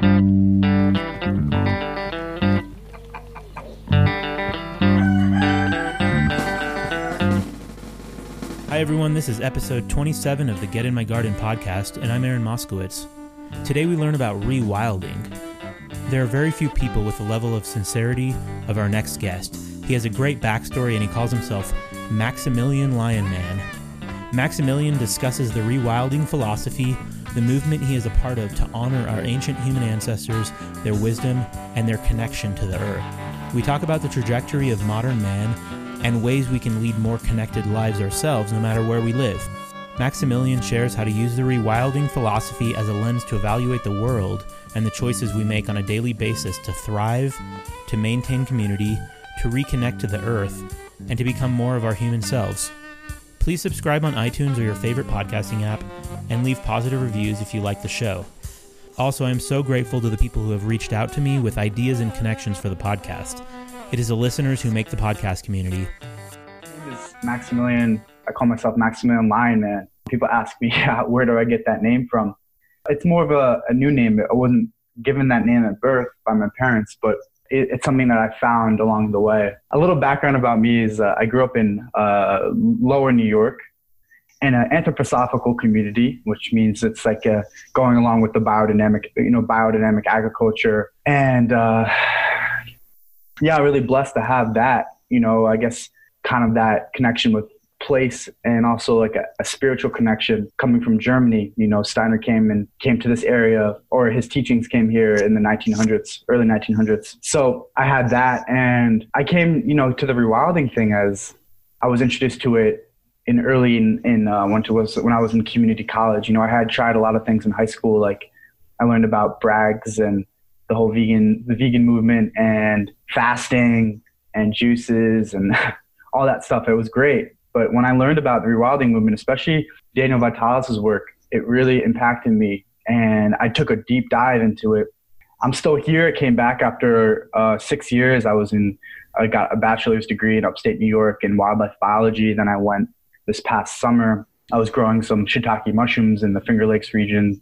Hi, everyone. This is episode 27 of the Get in My Garden podcast, and I'm Aaron Moskowitz. Today we learn about rewilding. There are very few people with the level of sincerity of our next guest. He has a great backstory and he calls himself Maximilian Lion Man. Maximilian discusses the rewilding philosophy, the movement he is a part of to honor our ancient human ancestors, their wisdom, and their connection to the earth. We talk about the trajectory of modern man and ways we can lead more connected lives ourselves no matter where we live. Maximilian shares how to use the rewilding philosophy as a lens to evaluate the world and the choices we make on a daily basis to thrive, to maintain community, to reconnect to the earth, and to become more of our human selves. Please subscribe on iTunes or your favorite podcasting app and leave positive reviews if you like the show. Also, I'm so grateful to the people who have reached out to me with ideas and connections for the podcast. It is the listeners who make the podcast community. My name is Maximilian. I call myself Maximilian Lion Man. People ask me, where do I get that name from? It's more of a, a new name. I wasn't given that name at birth by my parents, but it, it's something that I found along the way. A little background about me is uh, I grew up in uh, lower New York in an anthroposophical community, which means it's like uh, going along with the biodynamic, you know, biodynamic agriculture. And uh, yeah, really blessed to have that, you know, I guess kind of that connection with place and also like a, a, spiritual connection coming from Germany. You know, Steiner came and came to this area or his teachings came here in the 1900s, early 1900s. So I had that and I came, you know, to the rewilding thing as I was introduced to it in early in, in uh, when, was, when I was in community college. You know, I had tried a lot of things in high school. Like I learned about Bragg's and the whole vegan, the vegan movement and fasting and juices and all that stuff. It was great. But when I learned about the rewilding movement, especially Daniel Vitalis' work, it really impacted me. And I took a deep dive into it. I'm still here. It came back after uh, six years. I was in, I got a bachelor's degree in upstate New York in wildlife biology. Then I went this past summer. I was growing some shiitake mushrooms in the Finger Lakes region.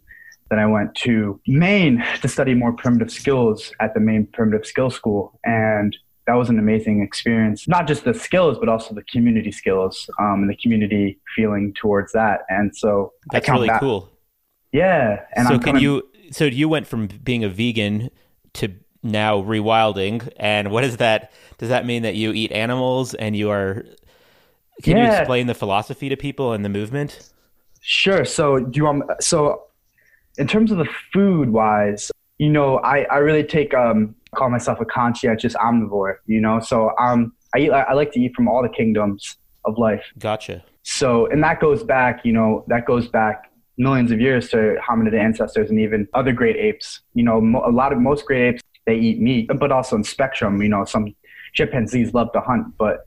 Then I went to Maine to study more primitive skills at the Maine Primitive Skills School. And that was an amazing experience. Not just the skills, but also the community skills um, and the community feeling towards that. And so that's really that. cool. Yeah. And so I'm can you? So you went from being a vegan to now rewilding, and what is that? Does that mean that you eat animals and you are? Can yeah. you explain the philosophy to people and the movement? Sure. So do you want? So in terms of the food wise, you know, I, I really take um call myself a conscientious omnivore, you know. So um I eat I like to eat from all the kingdoms of life. Gotcha. So and that goes back, you know, that goes back millions of years to hominid ancestors and even other great apes. You know, mo- a lot of most great apes they eat meat, but also in spectrum. You know, some chimpanzees love to hunt, but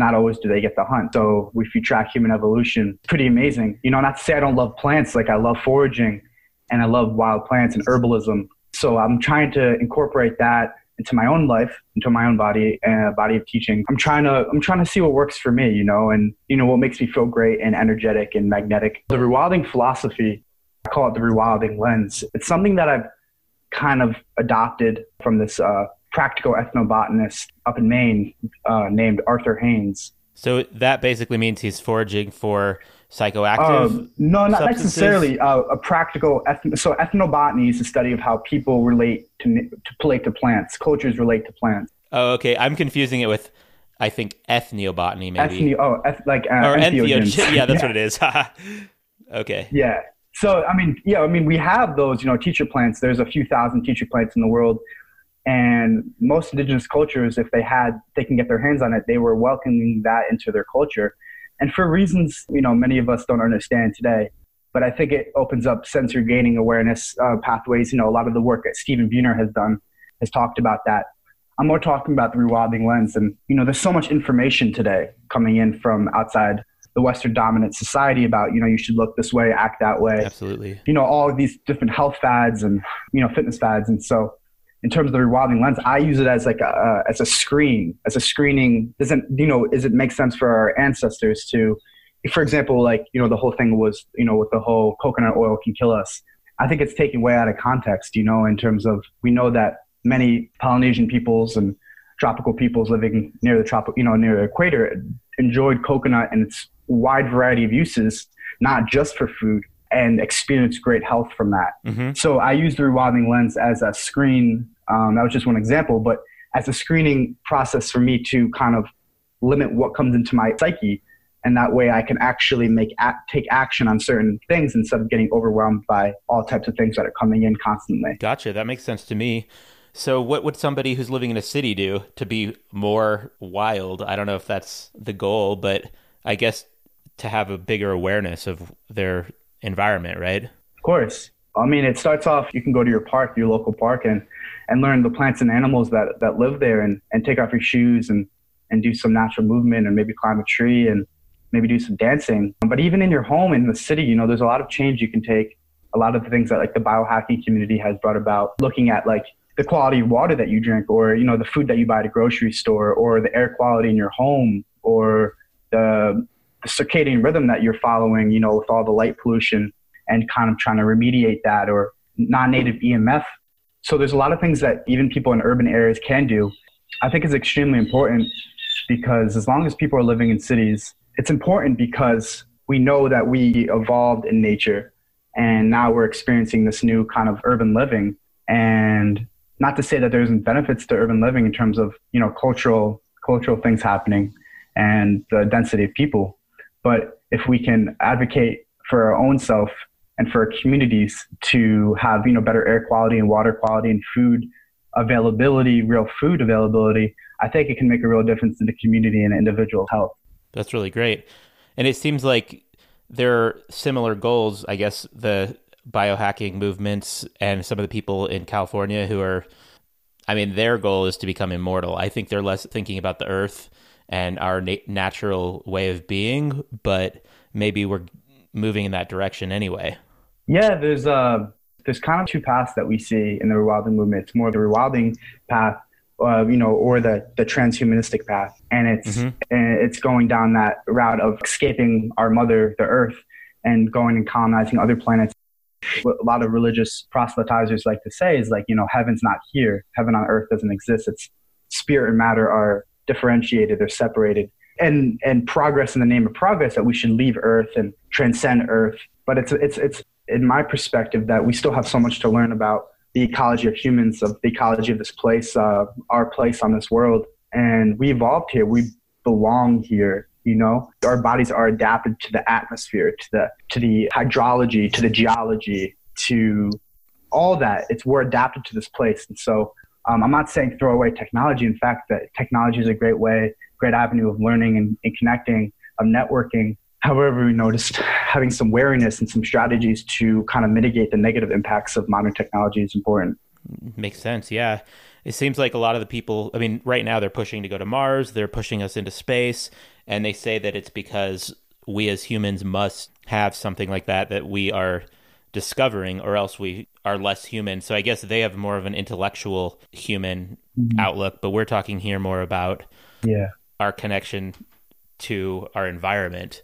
not always do they get the hunt. So if you track human evolution, pretty amazing. You know, not to say I don't love plants, like I love foraging and I love wild plants and herbalism. So I'm trying to incorporate that into my own life, into my own body and uh, body of teaching. I'm trying to I'm trying to see what works for me, you know, and you know what makes me feel great and energetic and magnetic. The rewilding philosophy, I call it the rewilding lens. It's something that I've kind of adopted from this uh, practical ethnobotanist up in Maine uh, named Arthur Haines. So that basically means he's foraging for psychoactive? Um, no, not substances? necessarily. Uh, a practical ethno- so ethnobotany is the study of how people relate to to relate to plants, cultures relate to plants. Oh, okay. I'm confusing it with. I think ethnobotany, maybe. Oh, eth- like uh, or entheogens. yeah, that's yeah. what it is. okay. Yeah. So I mean, yeah, I mean, we have those, you know, teacher plants. There's a few thousand teacher plants in the world, and most indigenous cultures, if they had, they can get their hands on it, they were welcoming that into their culture and for reasons you know many of us don't understand today. But I think it opens up sensory gaining awareness uh, pathways. You know, a lot of the work that Stephen Buhner has done has talked about that. I'm more talking about the rewilding lens, and you know, there's so much information today coming in from outside the Western dominant society about you know you should look this way, act that way. Absolutely. You know, all of these different health fads and you know fitness fads, and so in terms of the rewilding lens, I use it as like a as a screen, as a screening. Doesn't you know? Does it make sense for our ancestors to, for example, like you know the whole thing was you know with the whole coconut oil can kill us. I think it's taken way out of context, you know, in terms of we know that many Polynesian peoples and tropical peoples living near the tropical, you know, near the equator enjoyed coconut and its wide variety of uses, not just for food, and experience great health from that. Mm-hmm. So I use the rewilding lens as a screen. Um, that was just one example, but as a screening process for me to kind of limit what comes into my psyche and that way I can actually make take action on certain things instead of getting overwhelmed by all types of things that are coming in constantly. Gotcha. That makes sense to me. So, what would somebody who's living in a city do to be more wild? I don't know if that's the goal, but I guess to have a bigger awareness of their environment, right? Of course. I mean, it starts off, you can go to your park, your local park, and, and learn the plants and animals that, that live there and, and take off your shoes and, and do some natural movement and maybe climb a tree and maybe do some dancing. But even in your home in the city, you know, there's a lot of change you can take. A lot of the things that like the biohacking community has brought about, looking at like the quality of water that you drink or, you know, the food that you buy at a grocery store or the air quality in your home or the, the circadian rhythm that you're following, you know, with all the light pollution and kind of trying to remediate that or non-native EMF. So there's a lot of things that even people in urban areas can do. I think is extremely important because as long as people are living in cities, it's important because we know that we evolved in nature and now we're experiencing this new kind of urban living and not to say that there isn't benefits to urban living in terms of you know cultural cultural things happening and the density of people but if we can advocate for our own self and for our communities to have you know better air quality and water quality and food availability real food availability i think it can make a real difference in the community and individual health that's really great. And it seems like there are similar goals, I guess, the biohacking movements and some of the people in California who are, I mean, their goal is to become immortal. I think they're less thinking about the earth and our na- natural way of being, but maybe we're moving in that direction anyway. Yeah, there's uh there's kind of two paths that we see in the rewilding movement. It's more the rewilding path uh, you know, or the the transhumanistic path, and it's mm-hmm. and it's going down that route of escaping our mother, the Earth, and going and colonizing other planets. What a lot of religious proselytizers like to say is like, you know, heaven's not here. Heaven on earth doesn't exist. It's spirit and matter are differentiated. They're separated. And and progress in the name of progress that we should leave Earth and transcend Earth. But it's it's it's in my perspective that we still have so much to learn about the ecology of humans, of the ecology of this place, uh, our place on this world. And we evolved here. We belong here. You know, our bodies are adapted to the atmosphere, to the to the hydrology, to the geology, to all that. It's we're adapted to this place, and so um, I'm not saying throw away technology. In fact, that technology is a great way, great avenue of learning and, and connecting, of networking. However, we noticed having some wariness and some strategies to kind of mitigate the negative impacts of modern technology is important. Makes sense. Yeah. It seems like a lot of the people, I mean, right now they're pushing to go to Mars, they're pushing us into space, and they say that it's because we as humans must have something like that that we are discovering, or else we are less human. So I guess they have more of an intellectual human mm-hmm. outlook, but we're talking here more about yeah. our connection to our environment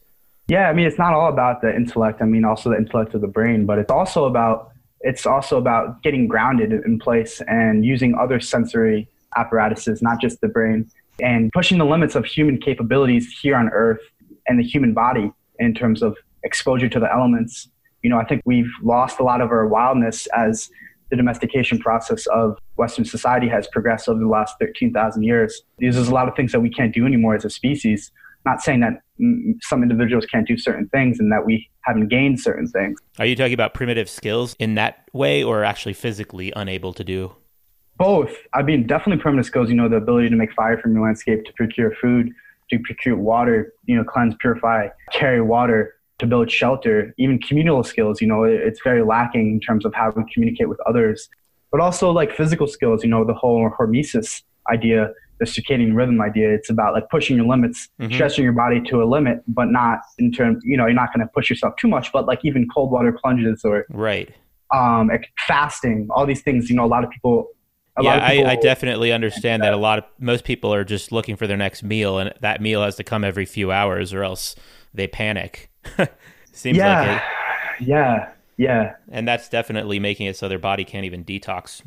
yeah, I mean, it's not all about the intellect. I mean, also the intellect of the brain, but it's also about it's also about getting grounded in place and using other sensory apparatuses, not just the brain, and pushing the limits of human capabilities here on Earth and the human body in terms of exposure to the elements. You know, I think we've lost a lot of our wildness as the domestication process of Western society has progressed over the last 13,000 years. There's a lot of things that we can't do anymore as a species. Not saying that mm, some individuals can't do certain things and that we haven't gained certain things. Are you talking about primitive skills in that way or actually physically unable to do? Both. I mean, definitely primitive skills, you know, the ability to make fire from your landscape, to procure food, to procure water, you know, cleanse, purify, carry water, to build shelter, even communal skills, you know, it's very lacking in terms of how we communicate with others. But also like physical skills, you know, the whole hormesis idea the circadian rhythm idea. It's about like pushing your limits, mm-hmm. stretching your body to a limit, but not in terms, you know, you're not going to push yourself too much, but like even cold water plunges or right, um, fasting, all these things. You know, a lot of people. yeah, I, I, definitely understand that. A lot of most people are just looking for their next meal, and that meal has to come every few hours, or else they panic. Seems yeah, like it. Yeah, Yeah. And that's definitely making it so their body can't even detox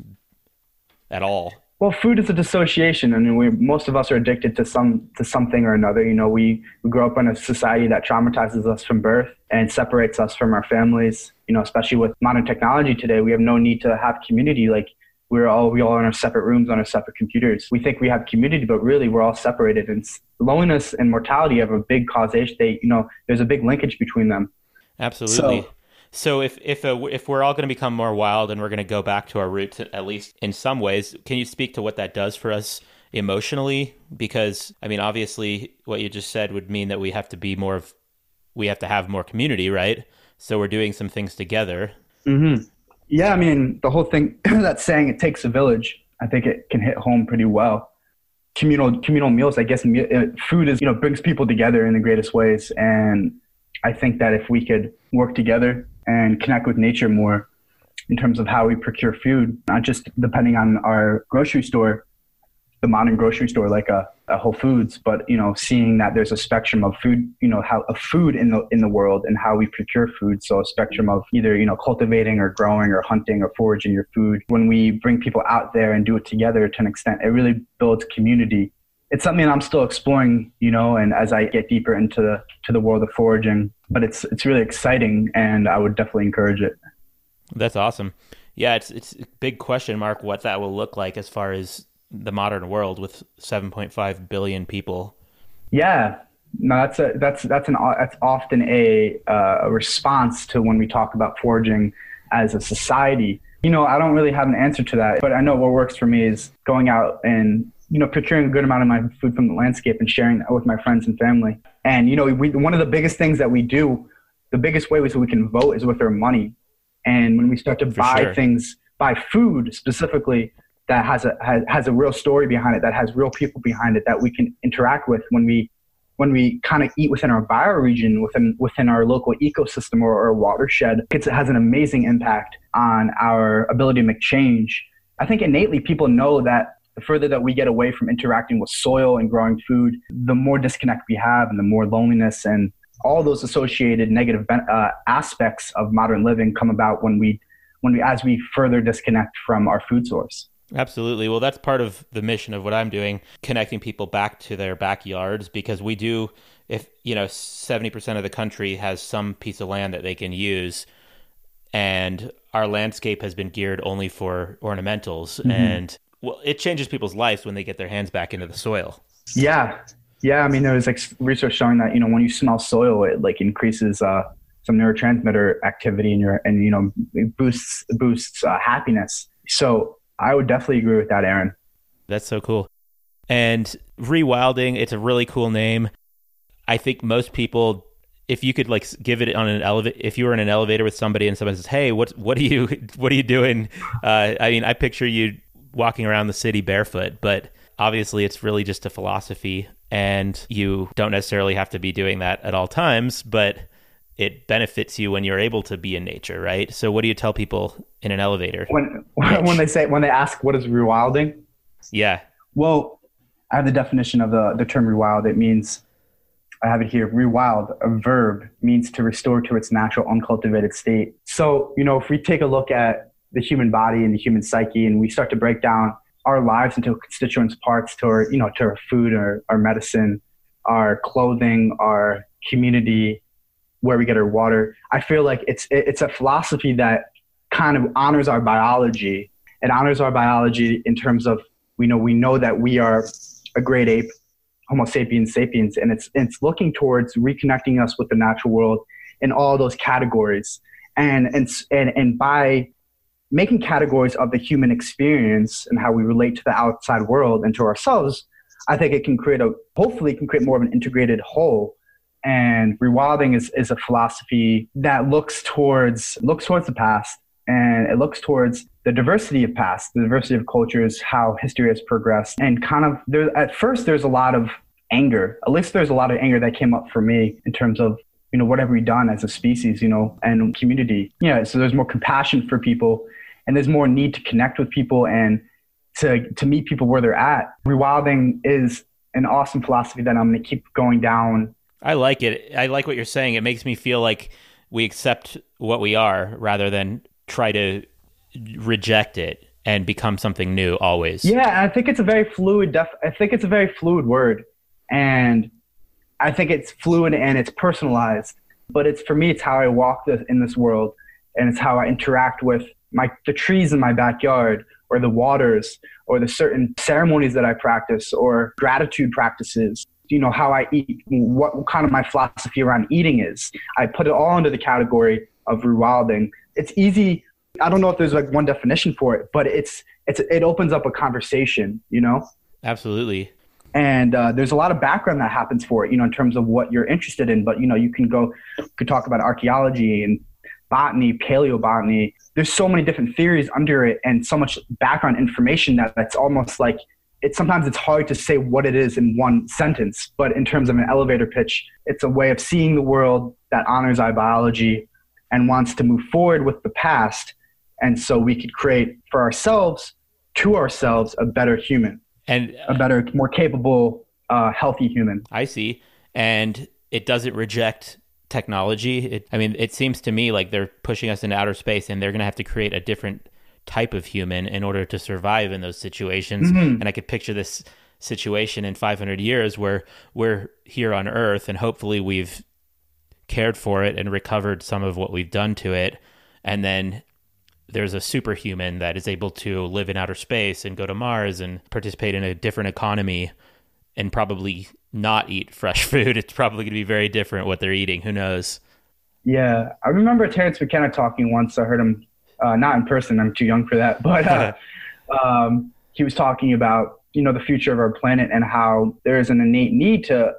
at all. Well, food is a dissociation, I and mean, we most of us are addicted to some to something or another. You know, we we grow up in a society that traumatizes us from birth and separates us from our families. You know, especially with modern technology today, we have no need to have community. Like we're all we all in our separate rooms on our separate computers. We think we have community, but really we're all separated. And loneliness and mortality have a big causation. They, you know, there's a big linkage between them. Absolutely. So, so if if a, if we're all going to become more wild and we're going to go back to our roots at least in some ways, can you speak to what that does for us emotionally? Because I mean, obviously, what you just said would mean that we have to be more of we have to have more community, right? So we're doing some things together. Mm-hmm. Yeah, I mean, the whole thing that saying "it takes a village." I think it can hit home pretty well. Communal communal meals, I guess, uh, food is you know brings people together in the greatest ways, and I think that if we could work together and connect with nature more in terms of how we procure food, not just depending on our grocery store, the modern grocery store like a, a Whole Foods, but you know, seeing that there's a spectrum of food, you know, how of food in the in the world and how we procure food. So a spectrum of either you know cultivating or growing or hunting or foraging your food. When we bring people out there and do it together to an extent, it really builds community. It's something I'm still exploring, you know, and as I get deeper into the to the world of foraging, but it's it's really exciting, and I would definitely encourage it. That's awesome. Yeah, it's it's a big question mark what that will look like as far as the modern world with 7.5 billion people. Yeah, no, that's a that's that's an that's often a uh, a response to when we talk about foraging as a society. You know, I don't really have an answer to that, but I know what works for me is going out and you know procuring a good amount of my food from the landscape and sharing that with my friends and family. And you know, we, one of the biggest things that we do, the biggest way so we can vote is with our money. And when we start to for buy sure. things, buy food specifically, that has a has, has a real story behind it, that has real people behind it that we can interact with when we when we kind of eat within our bioregion, within within our local ecosystem or, or watershed, it has an amazing impact on our ability to make change. I think innately people know that the further that we get away from interacting with soil and growing food, the more disconnect we have and the more loneliness and all those associated negative uh, aspects of modern living come about when we when we as we further disconnect from our food source. Absolutely. Well, that's part of the mission of what I'm doing, connecting people back to their backyards because we do if, you know, 70% of the country has some piece of land that they can use and our landscape has been geared only for ornamentals mm-hmm. and well, it changes people's lives when they get their hands back into the soil. Yeah. Yeah, I mean there was like research showing that, you know, when you smell soil it like increases uh some neurotransmitter activity in your and you know boosts boosts uh, happiness. So I would definitely agree with that, Aaron. That's so cool. And rewilding, it's a really cool name. I think most people, if you could like give it on an elevator, if you were in an elevator with somebody and someone says, "Hey, what what are you what are you doing?" Uh, I mean, I picture you walking around the city barefoot, but obviously, it's really just a philosophy, and you don't necessarily have to be doing that at all times, but it benefits you when you're able to be in nature, right? So, what do you tell people in an elevator? When when they say when they ask what is rewilding? Yeah. Well, I have the definition of the the term rewild. It means I have it here. Rewild, a verb, means to restore to its natural uncultivated state. So, you know, if we take a look at the human body and the human psyche, and we start to break down our lives into constituent parts to our, you know, to our food, our, our medicine, our clothing, our community, where we get our water. I feel like it's it's a philosophy that kind of honors our biology. It honors our biology in terms of we know we know that we are a great ape, Homo sapiens sapiens, and it's it's looking towards reconnecting us with the natural world in all those categories. And and and and by making categories of the human experience and how we relate to the outside world and to ourselves, I think it can create a hopefully can create more of an integrated whole and rewilding is, is a philosophy that looks towards looks towards the past and it looks towards the diversity of past, the diversity of cultures, how history has progressed, and kind of there. At first, there's a lot of anger. At least there's a lot of anger that came up for me in terms of you know what have we done as a species, you know, and community. Yeah, so there's more compassion for people, and there's more need to connect with people and to to meet people where they're at. Rewilding is an awesome philosophy that I'm going to keep going down I like it. I like what you're saying. It makes me feel like we accept what we are rather than try to reject it and become something new always. Yeah, I think it's a very fluid. Def- I think it's a very fluid word, and I think it's fluid and it's personalized. But it's for me, it's how I walk this, in this world, and it's how I interact with my the trees in my backyard, or the waters, or the certain ceremonies that I practice, or gratitude practices. You know how I eat, what kind of my philosophy around eating is. I put it all under the category of rewilding. It's easy I don't know if there's like one definition for it, but it's it's it opens up a conversation, you know. Absolutely. And uh, there's a lot of background that happens for it, you know, in terms of what you're interested in. But you know, you can go, could talk about archaeology and botany, paleobotany. There's so many different theories under it, and so much background information that it's almost like it's sometimes it's hard to say what it is in one sentence. But in terms of an elevator pitch, it's a way of seeing the world that honors our biology and wants to move forward with the past. And so we could create for ourselves to ourselves a better human and a better more capable uh, healthy human. I see. And it doesn't reject technology. It, i mean it seems to me like they're pushing us into outer space and they're going to have to create a different type of human in order to survive in those situations mm-hmm. and i could picture this situation in 500 years where we're here on earth and hopefully we've cared for it and recovered some of what we've done to it and then there's a superhuman that is able to live in outer space and go to Mars and participate in a different economy and probably not eat fresh food. It's probably going to be very different what they're eating. Who knows? Yeah, I remember Terence McKenna talking once. I heard him, uh, not in person. I'm too young for that, but uh, um, he was talking about you know the future of our planet and how there is an innate need to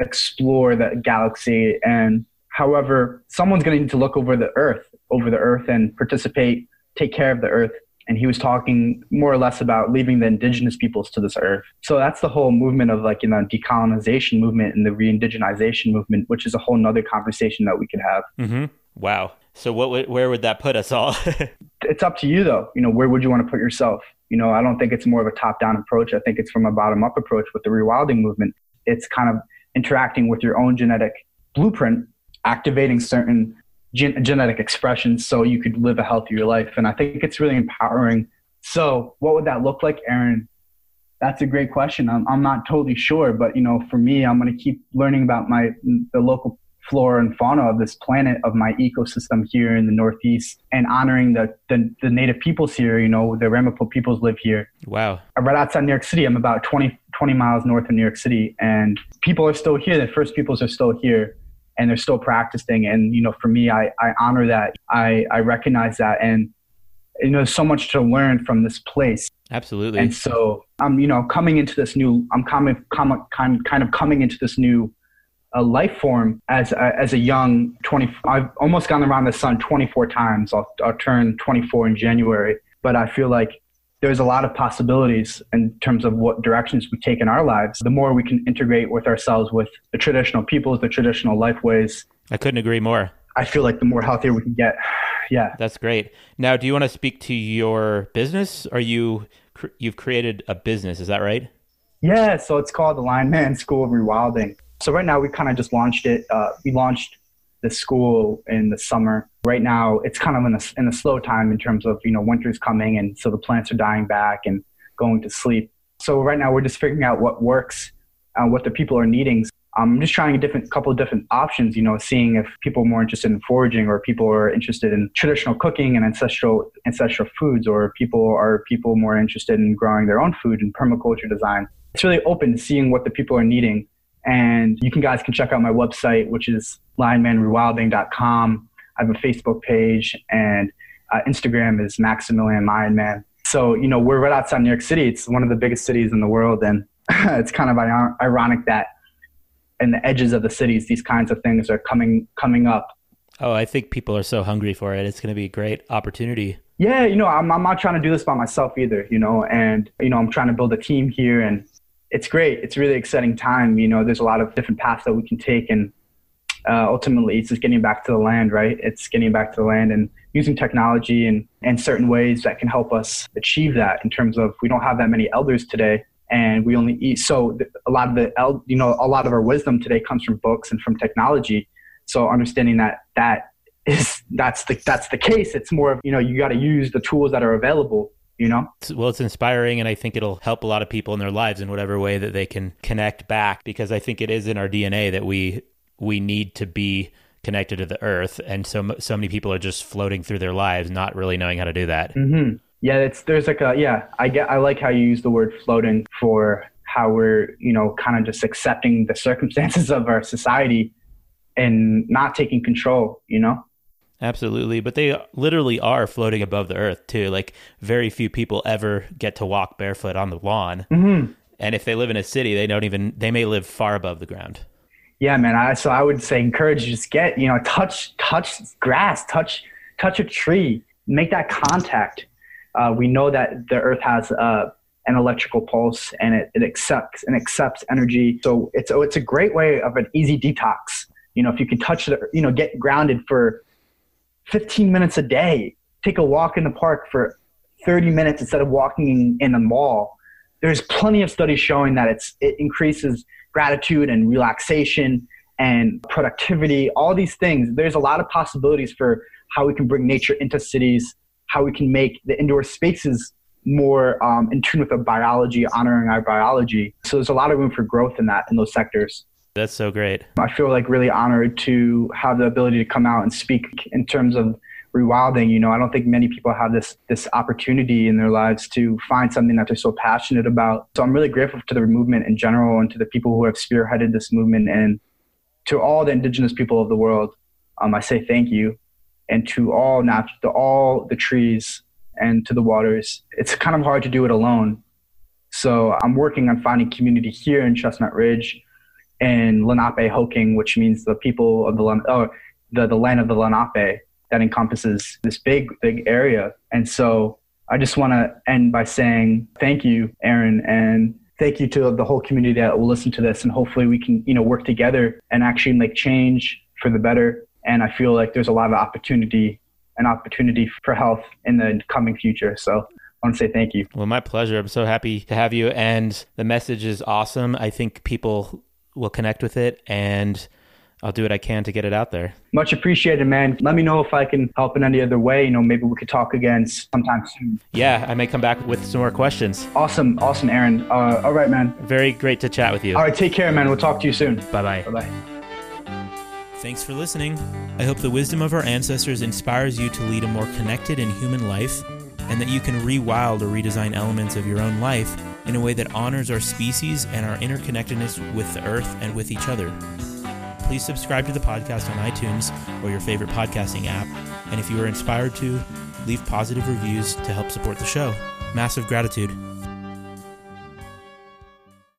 explore the galaxy and however someone's going to need to look over the earth over the earth and participate take care of the earth. And he was talking more or less about leaving the indigenous peoples to this earth. So that's the whole movement of like, you know, decolonization movement and the re-indigenization movement, which is a whole nother conversation that we could have. Mm-hmm. Wow. So what, where would that put us all? it's up to you though. You know, where would you want to put yourself? You know, I don't think it's more of a top down approach. I think it's from a bottom up approach with the rewilding movement. It's kind of interacting with your own genetic blueprint, activating certain gen- genetic expressions so you could live a healthier life. And I think it's really empowering. So, what would that look like, Aaron? That's a great question. I'm, I'm not totally sure, but you know, for me, I'm going to keep learning about my the local flora and fauna of this planet, of my ecosystem here in the Northeast, and honoring the the, the native peoples here. You know, the Ramapo peoples live here. Wow. I'm right outside New York City. I'm about 20, 20 miles north of New York City, and people are still here. The first peoples are still here and they're still practicing. And, you know, for me, I, I honor that. I, I recognize that. And, you know, there's so much to learn from this place. Absolutely. And so I'm, you know, coming into this new, I'm coming, com- kind, kind of coming into this new uh, life form as a, as a young 20. I've almost gone around the sun 24 times. I'll, I'll turn 24 in January. But I feel like there's a lot of possibilities in terms of what directions we take in our lives. The more we can integrate with ourselves with the traditional peoples, the traditional life ways. I couldn't agree more. I feel like the more healthier we can get. Yeah. That's great. Now, do you want to speak to your business? Are you you've created a business, is that right? Yeah, so it's called the Lion Man School of Rewilding. So right now we kind of just launched it. Uh, we launched the school in the summer. Right now, it's kind of in a, in a slow time in terms of, you know, winter's coming and so the plants are dying back and going to sleep. So right now we're just figuring out what works, uh, what the people are needing. I'm just trying a different couple of different options, you know, seeing if people are more interested in foraging or people are interested in traditional cooking and ancestral ancestral foods or people are people more interested in growing their own food and permaculture design. It's really open seeing what the people are needing and you can guys can check out my website, which is lionmanrewilding.com. I have a Facebook page and uh, Instagram is Maximilian Lionman. So, you know, we're right outside New York City. It's one of the biggest cities in the world. And it's kind of ironic that in the edges of the cities, these kinds of things are coming, coming up. Oh, I think people are so hungry for it. It's going to be a great opportunity. Yeah, you know, I'm, I'm not trying to do this by myself either, you know, and, you know, I'm trying to build a team here and it's great. It's really exciting time. You know, there's a lot of different paths that we can take, and uh, ultimately, it's just getting back to the land, right? It's getting back to the land and using technology and and certain ways that can help us achieve that. In terms of, we don't have that many elders today, and we only eat. So a lot of the, el- you know, a lot of our wisdom today comes from books and from technology. So understanding that that is that's the that's the case. It's more of you know you got to use the tools that are available. You know. Well, it's inspiring, and I think it'll help a lot of people in their lives in whatever way that they can connect back. Because I think it is in our DNA that we we need to be connected to the earth, and so so many people are just floating through their lives, not really knowing how to do that. Mm-hmm. Yeah, it's there's like a yeah. I get I like how you use the word floating for how we're you know kind of just accepting the circumstances of our society and not taking control. You know. Absolutely, but they literally are floating above the earth too. Like very few people ever get to walk barefoot on the lawn, mm-hmm. and if they live in a city, they don't even they may live far above the ground. Yeah, man. I, so I would say encourage you just get you know touch touch grass, touch touch a tree, make that contact. Uh, we know that the earth has uh, an electrical pulse and it, it accepts and accepts energy. So it's oh, it's a great way of an easy detox. You know, if you can touch the you know get grounded for 15 minutes a day. Take a walk in the park for 30 minutes instead of walking in, a mall. There's plenty of studies showing that it's, it increases gratitude and relaxation and productivity, all these things. There's a lot of possibilities for how we can bring nature into cities, how we can make the indoor spaces more um, in tune with our biology, honoring our biology. So there's a lot of room for growth in that in those sectors. That's so great. I feel like really honored to have the ability to come out and speak in terms of rewilding. You know, I don't think many people have this this opportunity in their lives to find something that they're so passionate about. So I'm really grateful to the movement in general and to the people who have spearheaded this movement and to all the indigenous people of the world. Um, I say thank you, and to all nat- to all the trees and to the waters. It's kind of hard to do it alone. So I'm working on finding community here in Chestnut Ridge and Lenapehoking, which means the people of the oh, the, the land of the Lenape that encompasses this big big area. And so I just want to end by saying thank you, Aaron, and thank you to the whole community that will listen to this, and hopefully we can you know work together and actually make change for the better. And I feel like there's a lot of opportunity and opportunity for health in the coming future. So I want to say thank you. Well, my pleasure. I'm so happy to have you. And the message is awesome. I think people will connect with it and I'll do what I can to get it out there. Much appreciated, man. Let me know if I can help in any other way. You know, maybe we could talk again sometime soon. Yeah, I may come back with some more questions. Awesome, awesome, Aaron. Uh, all right, man. Very great to chat with you. All right, take care, man. We'll talk to you soon. Bye bye. Bye bye. Thanks for listening. I hope the wisdom of our ancestors inspires you to lead a more connected and human life, and that you can rewild or redesign elements of your own life in a way that honors our species and our interconnectedness with the earth and with each other. Please subscribe to the podcast on iTunes or your favorite podcasting app. And if you are inspired to, leave positive reviews to help support the show. Massive gratitude.